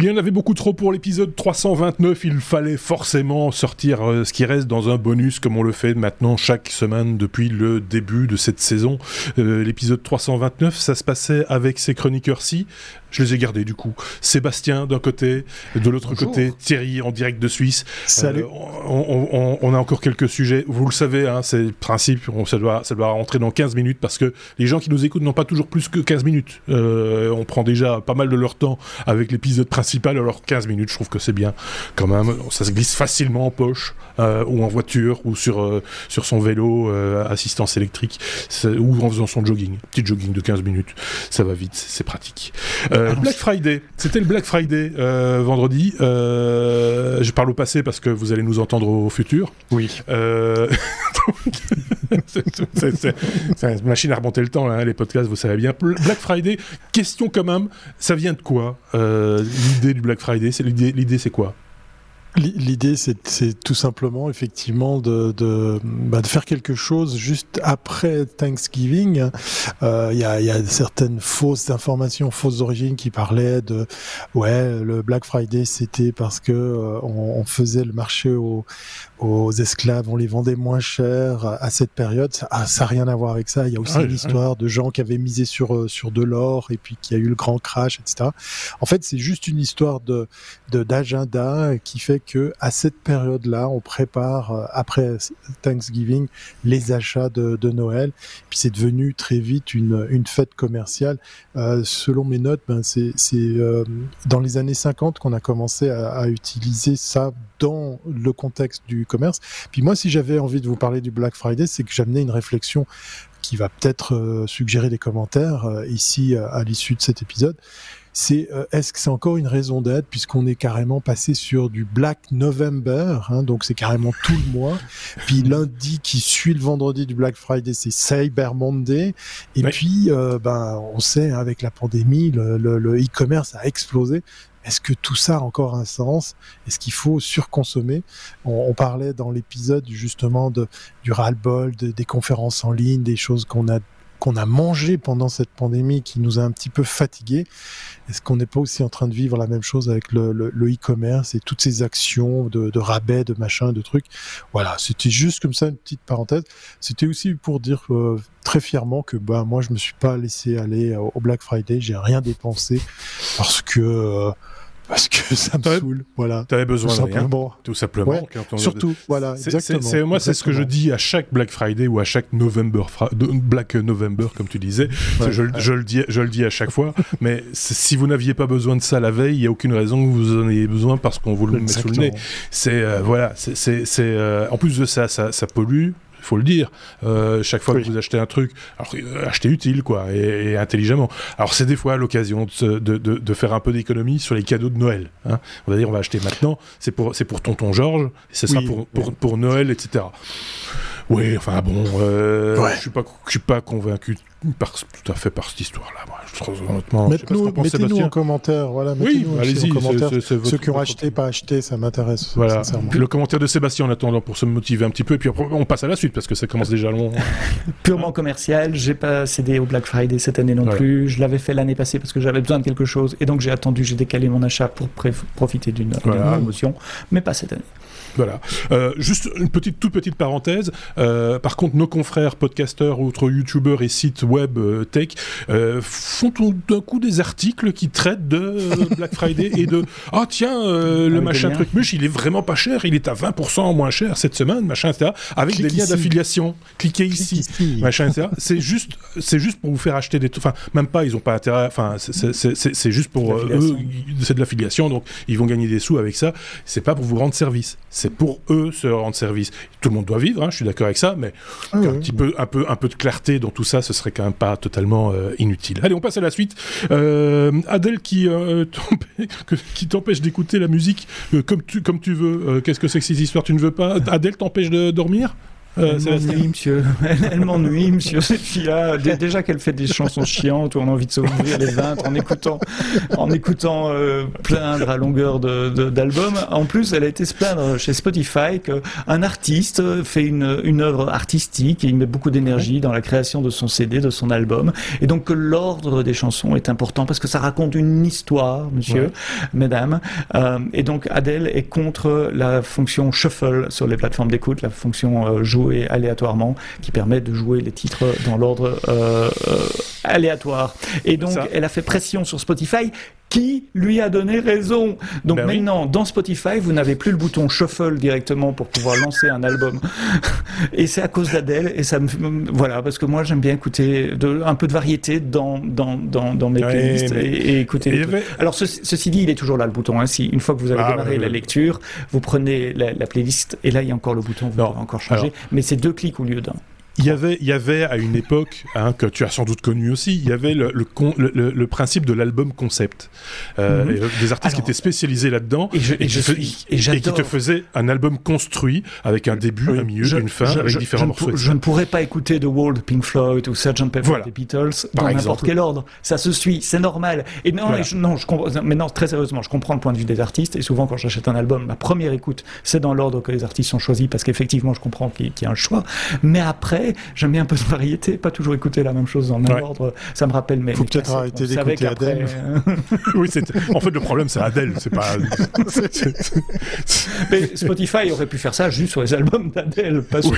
Il y en avait beaucoup trop pour l'épisode 329. Il fallait forcément sortir euh, ce qui reste dans un bonus, comme on le fait maintenant chaque semaine depuis le début de cette saison. Euh, l'épisode 329, ça se passait avec ces chroniqueurs-ci. Je les ai gardés du coup. Sébastien d'un côté, de l'autre côté Thierry en direct de Suisse. Salut. on, a encore quelques sujets. Vous le savez, hein, c'est le principe. ça, doit, ça doit rentrer dans 15 minutes parce que les gens qui nous écoutent n'ont pas toujours plus que 15 minutes. on prend déjà pas mal de leur temps avec l'épisode principal, alors 15 minutes, je trouve que c'est bien quand même. Ça se glisse facilement en poche, euh, ou en voiture, ou sur, euh, sur son vélo, euh, assistance électrique, ou en faisant son jogging. Petit jogging de 15 minutes, ça va vite, c'est pratique. Black Friday, c'était le Black Friday vendredi. je parle au passé parce que vous allez nous entendre au futur. Oui. c'est une machine à remonter le temps, hein, les podcasts, vous savez bien. Black Friday, question quand même, ça vient de quoi l'idée du Black Friday C'est l'idée, c'est quoi? L'idée, c'est tout simplement, effectivement, de, de, bah, de, faire quelque chose juste après Thanksgiving. Euh, il y, a, y, a, certaines fausses informations, fausses origines qui parlaient de, ouais, le Black Friday, c'était parce que euh, on, on, faisait le marché au, aux esclaves, on les vendait moins cher à cette période. Ça n'a ah, rien à voir avec ça. Il y a aussi une histoire de gens qui avaient misé sur euh, sur de l'or et puis qui a eu le grand crash, etc. En fait, c'est juste une histoire de d'agenda qui fait que à cette période-là, on prépare euh, après Thanksgiving les achats de, Noël. Puis c'est devenu très vite une fête commerciale. Euh, selon mes notes, ben c'est euh, dans les années 50 qu'on a commencé à, utiliser ça dans le contexte du commerce. Puis moi, si j'avais envie de vous parler du Black Friday, c'est que j'amenais une réflexion qui va peut-être suggérer des commentaires ici à l'issue de cet épisode. C'est est-ce que c'est encore une raison d'être puisqu'on est carrément passé sur du Black November, hein, donc c'est carrément tout le mois. Puis lundi qui suit le vendredi du Black Friday, c'est Cyber Monday. Et puis, ben, on sait hein, avec la pandémie, le e-commerce a explosé. Est-ce que tout ça a encore un sens? Est-ce qu'il faut surconsommer? On, parlait dans l'épisode justement de, du ras-le-bol, des conférences en ligne, des choses qu'on a qu'on a mangé pendant cette pandémie qui nous a un petit peu fatigués. Est-ce qu'on n'est pas aussi en train de vivre la même chose avec le e-commerce et toutes ces actions de, rabais, de machin, de trucs? Voilà, c'était juste comme ça une petite parenthèse. C'était aussi pour dire euh, très fièrement que bah moi je me suis pas laissé aller au Black Friday, j'ai rien dépensé parce que euh, parce que ça me saoule. Voilà. avais besoin tout de simplement. Rien, tout simplement. surtout, voilà, exactement. moi, c'est ce que je dis à chaque Black Friday ou à chaque November, Black November, comme tu disais. je, le dis, je le dis à chaque fois. mais si vous n'aviez pas besoin de ça la veille, il n'y a aucune raison que vous en ayez besoin parce qu'on vous le met sous le nez. C'est euh, voilà, c'est euh, en plus de ça, ça, ça pollue faut le dire. Euh, chaque fois que vous achetez un truc, alors euh, achetez utile quoi et, intelligemment. Alors c'est des fois l'occasion de, de, de, faire un peu d'économie sur les cadeaux de Noël. Hein. On va dire on va acheter maintenant, c'est pour c'est pour tonton Georges, et ce sera pour, pour, pour, Noël, etc. Oui, enfin bon, euh, je suis pas je suis pas convaincu par, tout à fait par cette histoire-là. Mettez-nous en commentaire. Voilà, oui, allez-y. Ceux qui ont acheté, pas acheté, ça m'intéresse. Voilà. le commentaire de Sébastien en attendant pour se motiver un petit peu. Et puis on passe à la suite parce que ça commence déjà long. Purement commercial. J'ai pas cédé au Black Friday cette année non plus. Je l'avais fait l'année passée parce que j'avais besoin de quelque chose. Et donc j'ai attendu, j'ai décalé mon achat pour profiter d'une promotion. Mais pas cette année. Voilà. Euh, juste une petite, toute petite parenthèse. Euh, par contre, nos confrères podcasteurs, autres youtubeurs et sites web euh, tech font tout d'un coup des articles qui traitent de Black Friday et de ah tiens le machin truc muche il est vraiment pas cher, il est à 20% moins cher cette semaine, machin etc. Avec des liens d'affiliation. Cliquez ici, machin etc. c'est juste, c'est juste pour vous faire acheter des, enfin même pas, ils ont pas intérêt. Enfin c'est juste pour eux, c'est de l'affiliation donc ils vont gagner des sous avec ça. C'est pas pour vous rendre service. C'est pour eux se rendre service. Tout le monde doit vivre, hein, je suis d'accord avec ça, mais ah un petit peu, un peu, un peu de clarté dans tout ça, ce serait pas totalement euh, inutile. Allez, on passe à la suite. Euh, Adèle qui euh, qui t'empêche d'écouter la musique comme tu comme tu veux. Qu'est-ce que c'est que ces histoires? Tu ne veux pas? Adèle t'empêche de dormir? Elle m'ennuie, monsieur. Elle, m'ennuie, monsieur, cette fille-là. Déjà qu'elle fait des chansons chiantes où on a envie de s'ouvrir les ventes en écoutant, en écoutant plaindre à longueur d'album. De, en plus, elle a été se plaindre chez Spotify qu'un artiste fait une, une œuvre artistique et il met beaucoup d'énergie dans la création de son CD, de son album. Et donc que l'ordre des chansons est important parce que ça raconte une histoire, monsieur, mesdames. Euh, et donc Adele est contre la fonction shuffle sur les plateformes d'écoute, la fonction euh, jouer aléatoirement qui permet de jouer les titres dans l'ordre euh, aléatoire. Et donc elle a fait pression sur Spotify qui lui a donné raison. Donc ben maintenant, dans Spotify, vous n'avez plus le bouton shuffle directement pour pouvoir lancer un album. et c'est à cause d'Adèle. Et ça me, voilà, parce que moi, j'aime bien écouter de, un peu de variété dans, dans, dans, dans mes playlists et, écouter. Alors, ceci dit, il est toujours là, le bouton. Hein. une fois que vous avez ah, démarré la lecture, vous prenez la, playlist et là, il y a encore le bouton, vous pouvez encore changer. Mais c'est deux clics au lieu d'un. Il y avait, il y avait à une époque, hein, que tu as sans doute connu aussi, il y avait le, le, le, principe de l'album concept. Euh, mhm. Des artistes qui étaient spécialisés là-dedans et, et, qui te faisaient un album construit avec un début, un milieu, une fin, avec différents morceaux. Je ne pourrais pas écouter The Wall Pink Floyd ou Sgt. Pepper des Beatles dans n'importe quel ordre. Ça se suit, c'est normal. Et non, non, je comprends, mais non, très sérieusement, je comprends le point de vue des artistes. Et souvent, quand j'achète un album, ma première écoute, c'est dans l'ordre que les artistes sont choisis parce qu'effectivement, je comprends qu'il y a un choix. Mais après, j'aime bien un peu de variété, pas toujours écouter la même chose dans le même ordre. Ça me rappelle mes. Faut peut-être arrêter d'écouter Adèle. Euh, oui, en fait, le problème, c'est Adèle, c'est pas. mais Spotify aurait pu faire ça juste sur les albums d'Adèle, pas sur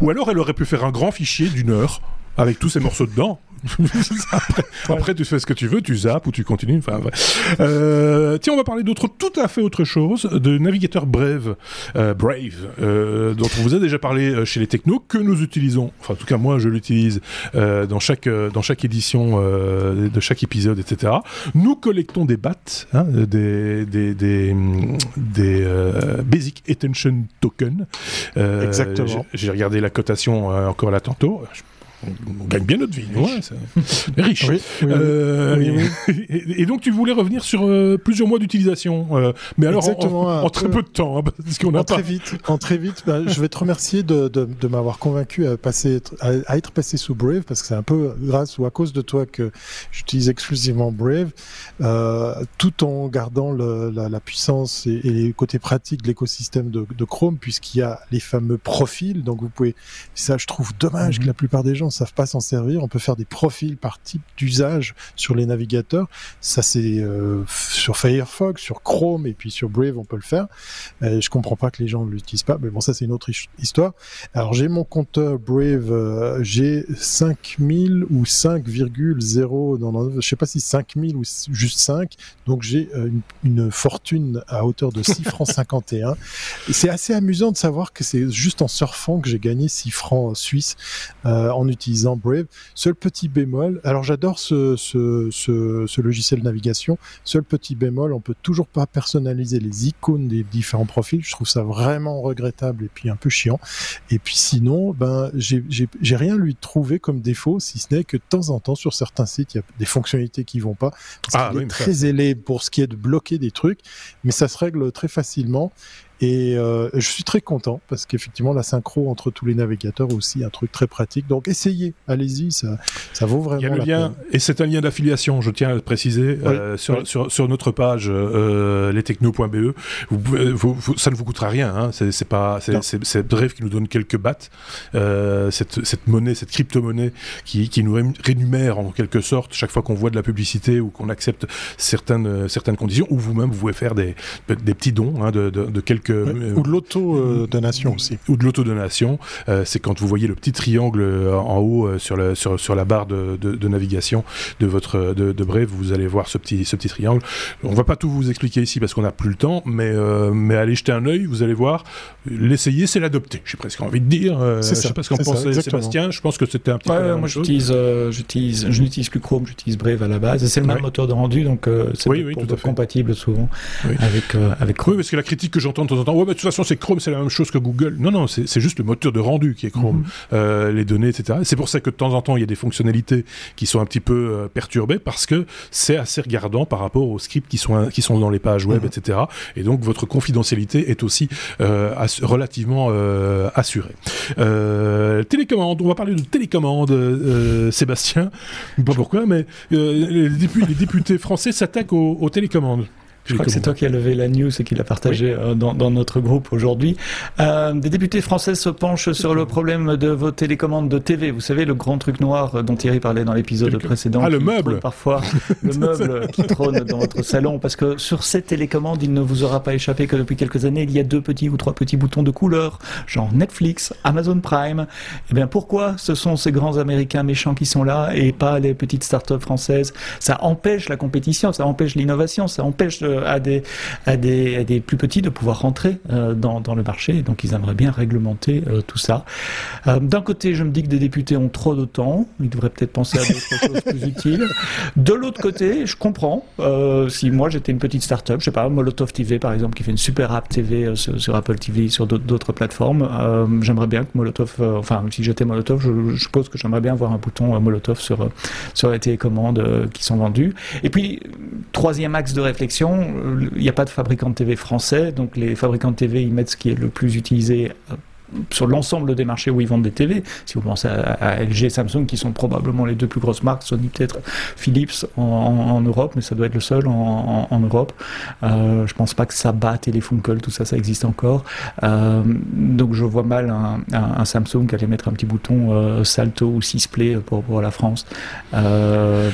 Ou alors, elle aurait pu faire un grand fichier d'une heure avec tous ces morceaux dedans. après, tu fais ce que tu veux, tu zappes ou tu continues. Enfin, euh, tiens, on va parler d'autre, tout à fait autre chose, de navigateur Brave, euh, Brave, euh, dont on vous a déjà parlé chez les technos, que nous utilisons. Enfin, en tout cas, moi, je l'utilise dans chaque dans chaque édition de chaque épisode, etc. Nous collectons des BAT, hein, des des des, des Basic Attention Token. Exactement. J'ai regardé la cotation encore là tantôt on gagne bien notre vie. Ouais, c'est riche. Euh, et, donc, tu voulais revenir sur euh, plusieurs mois d'utilisation, euh, mais alors en, très peu de temps. Hein, parce qu'on a en, très vite, en très vite, bah, je vais te remercier de, de, m'avoir convaincu à, passer, à, être passé sous Brave, parce que c'est un peu grâce ou à cause de toi que j'utilise exclusivement Brave, tout en gardant le, la, puissance et, les côtés pratiques de l'écosystème de, de, Chrome, puisqu'il y a les fameux profils. Donc, vous pouvez, ça, je trouve dommage que mhm. la plupart des gens savent pas s'en servir. On peut faire des profils par type d'usage sur les navigateurs. Ça, c'est euh, sur Firefox, sur Chrome et puis sur Brave, on peut le faire. Euh, je comprends pas que les gens ne l'utilisent pas, mais bon, ça, c'est une autre histoire. Alors, j'ai mon compteur Brave, euh, j'ai 5000 ou 5,0, non, non, je sais pas si 5000 ou juste 5. Donc, j'ai euh, une, une, fortune à hauteur de 6 francs 51. Et c'est assez amusant de savoir que c'est juste en surfant que j'ai gagné 6 francs suisses euh, en utilisant utilisant Brave. Seul petit bémol, alors j'adore ce, ce, ce, logiciel de navigation, seul petit bémol, on peut toujours pas personnaliser les icônes des différents profils, je trouve ça vraiment regrettable et puis un peu chiant. Et puis sinon, ben j'ai rien lui trouvé comme défaut, si ce n'est que de temps en temps sur certains sites, il y a des fonctionnalités qui vont pas. Parce ah, est très ailé pour ce qui est de bloquer des trucs, mais ça se règle très facilement. Et euh, je suis très content parce qu'effectivement la synchro entre tous les navigateurs aussi un truc très pratique. Donc essayez, allez-y, ça, ça vaut vraiment. Il y a le lien et c'est un lien d'affiliation. Je tiens à le préciser euh, sur, sur, sur, notre page euh, lestechno.be. Vous, pouvez, vous, ça ne vous coûtera rien. Hein. C'est pas c'est Bref qui nous donne quelques bahts. Euh, cette, cette monnaie, cette crypto-monnaie qui, qui nous rémunère en quelque sorte chaque fois qu'on voit de la publicité ou qu'on accepte certaines certaines conditions. Ou vous-même vous pouvez faire des, des petits dons hein, de, de, de quelques euh, ou de l'auto-donation aussi. Ou de l'auto-donation. Euh, c'est quand vous voyez le petit triangle euh, en haut sur, le, sur, sur la barre de, de, navigation de votre de, de, Brave, vous allez voir ce petit, ce petit triangle. On va pas tout vous expliquer ici parce qu'on n'a plus le temps, mais, mais allez jeter un œil, vous allez voir. L'essayer, c'est l'adopter. J'ai presque envie de dire. je sais pas ce qu'en pensait Sébastien. Je pense que c'était un petit peu. moi, j'utilise, j'utilise, je n'utilise plus Chrome, j'utilise Brave à la base. C'est le même moteur de rendu, donc c'est oui, oui, compatible souvent avec, avec Chrome. Oui, parce que la critique que j'entends temps en temps, ouais, mais de toute façon, c'est Chrome, c'est la même chose que Google. Non, non, c'est juste le moteur de rendu qui est Chrome, mhm. les données, etc. C'est pour ça que de temps en temps, il y a des fonctionnalités qui sont un petit peu perturbées parce que c'est assez regardant par rapport aux scripts qui sont, qui sont dans les pages web, mhm. etc. Et donc, votre confidentialité est aussi relativement assurée. télécommande, on va parler de télécommande, Sébastien. Pas pourquoi, mais les, députés, français s'attaquent aux télécommandes. Je crois que c'est toi qui as levé la news et qui l'a partagé euh, dans, dans, notre groupe aujourd'hui. Euh, des députés français se penchent sur le problème de vos télécommandes de TV. Vous savez, le grand truc noir dont Thierry parlait dans l'épisode précédent. Ah, le meuble Parfois, le meuble qui trône dans votre salon. Parce que sur cette télécommande, il ne vous aura pas échappé que depuis quelques années, il y a deux petits ou trois petits boutons de couleur, genre Netflix, Amazon Prime. Eh bien, pourquoi ce sont ces grands Américains méchants qui sont là et pas les petites startups françaises? Ça empêche la compétition, ça empêche l'innovation, ça empêche... Euh, à des, à des, des plus petits de pouvoir rentrer euh, dans, dans, le marché. Donc ils aimeraient bien réglementer euh, tout ça. Euh, d'un côté, je me dis que des députés ont trop de temps. Ils devraient peut-être penser à d'autres choses plus utiles. De l'autre côté, je comprends. si moi j'étais une petite start-up, je sais pas, Molotov TV par exemple, qui fait une super app TV sur, Apple TV, sur d'autres plateformes, j'aimerais bien que Molotov, enfin si j'étais Molotov, je, suppose que j'aimerais bien avoir un bouton Molotov sur, sur les télécommandes qui sont vendues. Et puis, troisième axe de réflexion, il n'y a pas de fabricant de TV français, donc les fabricants de TV, ils mettent ce qui est le plus utilisé euh, sur l'ensemble des marchés où ils vendent des TV. Si vous pensez à, LG et Samsung, qui sont probablement les deux plus grosses marques, Sony peut-être Philips en, Europe, mais ça doit être le seul en, Europe. Euh, je pense pas que ça bat Telefunkel, tout ça, ça existe encore. Euh, donc je vois mal un, Samsung aller mettre un petit bouton euh, Salto ou Sysplay pour, pour la France. Euh,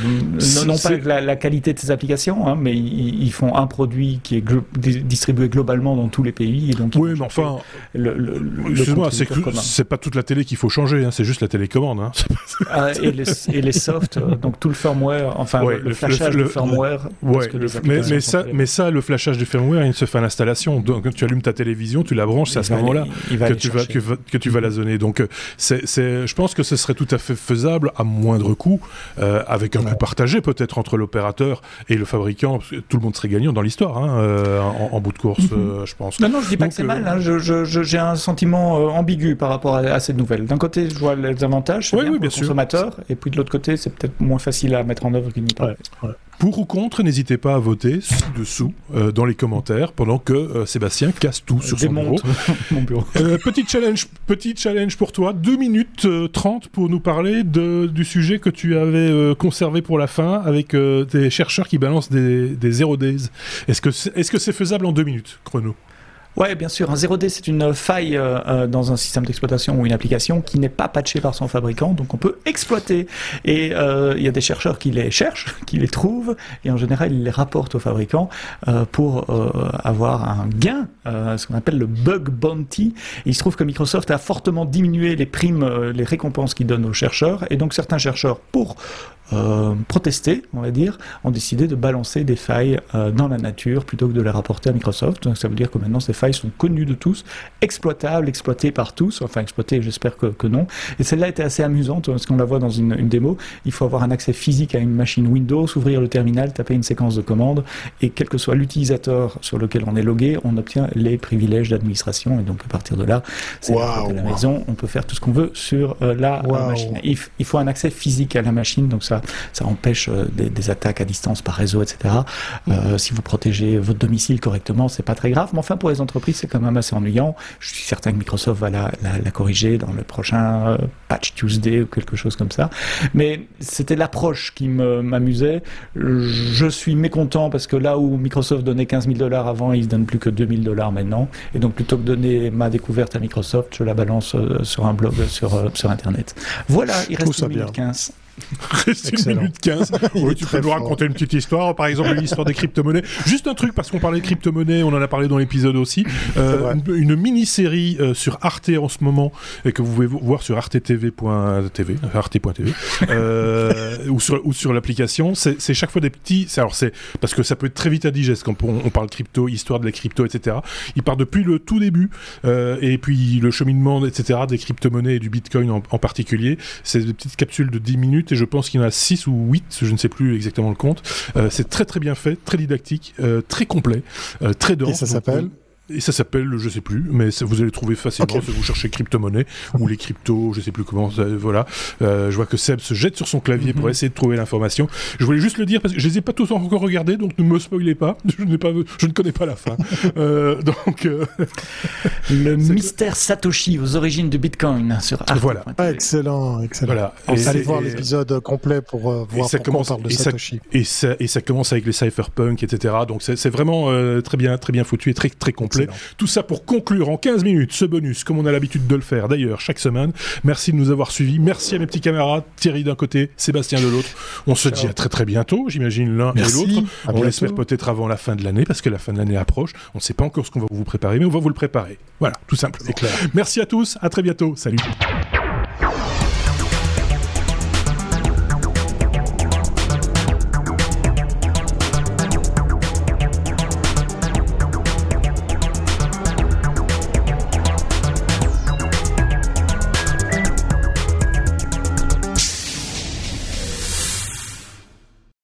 non, pas la, la, qualité de ces applications, hein, mais ils, font un produit qui est distribué globalement dans tous les pays. Et donc oui, mais enfin, le, le, Excuse-moi, c'est pas toute la télé qu'il faut changer, hein, c'est juste la télécommande. Hein. Ah, et, les, et, les, softs, euh, donc tout le firmware, enfin le, flashage du firmware. Ouais, mais, ça, mais ça, le flashage du firmware, il se fait à l'installation. Donc tu allumes ta télévision, tu la branches, c'est à ce moment-là que, tu vas, que, tu vas la zoner. Donc euh, c'est, je pense que ce serait tout à fait faisable à moindre coût, euh, avec un coût partagé peut-être entre l'opérateur et le fabricant. Tout le monde serait gagnant dans l'histoire, hein, en, bout de course, mhm. je pense. Non, non, je dis pas que c'est mal. Hein. j'ai un sentiment euh, ambigu par rapport à, cette nouvelle. D'un côté, je vois les avantages oui, bien pour consommateur, et puis de l'autre côté, c'est peut-être moins facile à mettre en œuvre qu'il n'y paraît. Pour ou contre, n'hésitez pas à voter ci-dessous euh, dans les commentaires pendant que euh, Sébastien casse tout sur son bureau. Mon bureau. petit, challenge, petit challenge pour toi, 2 minutes 30 pour nous parler de, du sujet que tu avais conservé pour la fin avec des chercheurs qui balancent des, des zero days. Est-ce que c'est est -ce c'est faisable en 2 minutes, chrono? Ouais, bien sûr. Un 0D, c'est une faille euh, euh, dans un système d'exploitation ou une application qui n'est pas patchée par son fabricant, donc on peut exploiter. Et euh, il y a des chercheurs qui les cherchent, qui les trouvent, et en général, ils les rapportent au fabricant pour avoir un gain, ce qu'on appelle le bug bounty. il se trouve que Microsoft a fortement diminué les primes, les récompenses qu'il donne aux chercheurs, et donc certains chercheurs, pour euh, protester, on va dire, ont décidé de balancer des failles euh, dans la nature plutôt que de les rapporter à Microsoft. Donc ça veut dire que maintenant ces failles sont connues de tous, exploitables, exploitées par tous, enfin exploitées, j'espère que, que, non. Et celle-là était assez amusante parce qu'on la voit dans une, une, démo. Il faut avoir un accès physique à une machine Windows, ouvrir le terminal, taper une séquence de commandes et quel que soit l'utilisateur sur lequel on est logué, on obtient les privilèges d'administration et donc à partir de là, c'est à la maison, on peut faire tout ce qu'on veut sur euh, la machine. Il, il, faut un accès physique à la machine, donc ça ça, empêche euh, des, attaques à distance par réseau, etc. Euh, si vous protégez votre domicile correctement, c'est pas très grave. Mais enfin, pour les entreprises, c'est quand même assez ennuyant. Je suis certain que Microsoft va la, corriger dans le prochain euh, patch Tuesday ou quelque chose comme ça. Mais c'était l'approche qui m'amusait. Je suis mécontent parce que là où Microsoft donnait 15 000 dollars avant, il ne donne plus que 2 000 dollars maintenant. Et donc, plutôt que de donner ma découverte à Microsoft, je la balance sur un blog sur, sur Internet. Voilà, il reste 1 minute 15. Reste une minute 15. oui, tu peux nous raconter une petite histoire, par exemple l'histoire des crypto-monnaies. Juste un truc, parce qu'on parlait de crypto-monnaies, on en a parlé dans l'épisode aussi. Euh, une, mini-série euh, sur Arte en ce moment, et que vous pouvez voir sur artetv.tv, arte.tv, euh, ou sur, ou sur l'application. C'est chaque fois des petits. Alors, c'est parce que ça peut être très vite à digeste quand on, parle crypto, histoire de la crypto, etc. Il part depuis le tout début, et puis le cheminement, etc., des crypto-monnaies et du bitcoin en, en particulier. C'est des petites capsules de 10 minutes et je pense qu'il y en a 6 ou 8, je ne sais plus exactement le compte. Euh, c'est très très bien fait, très didactique, euh, très complet, euh, très dense. Et ça s'appelle Et ça s'appelle, je sais plus, mais vous allez trouver facilement si vous cherchez crypto-monnaie ou les cryptos, je sais plus comment, voilà. Euh, je vois que Seb se jette sur son clavier pour mhm. essayer de trouver l'information. Je voulais juste le dire parce que je les ai pas tous encore regardés, donc ne me spoilez pas. Je, n'ai pas, je ne connais pas la fin. Euh, donc, euh, le mystère Satoshi aux origines du Bitcoin sur Arte. Voilà. Ah, excellent, excellent. Voilà. allez voir l'épisode complet pour voir ça commence, on parle de Satoshi. et, ça, et ça commence avec les cypherpunk, etc. Donc c'est vraiment très bien, très bien foutu et très très complet. Tout ça pour conclure en 15 minutes ce bonus, comme on a l'habitude de le faire d'ailleurs chaque semaine. Merci de nous avoir suivis. Merci à mes petits camarades, Thierry d'un côté, Sébastien de l'autre. On se dit à très très bientôt, j'imagine l'un et l'autre. On l'espère peut-être avant la fin de l'année, parce que la fin de l'année approche. On ne sait pas encore ce qu'on va vous préparer, mais on va vous le préparer. Voilà, tout simplement. Merci à tous, à très bientôt. Salut.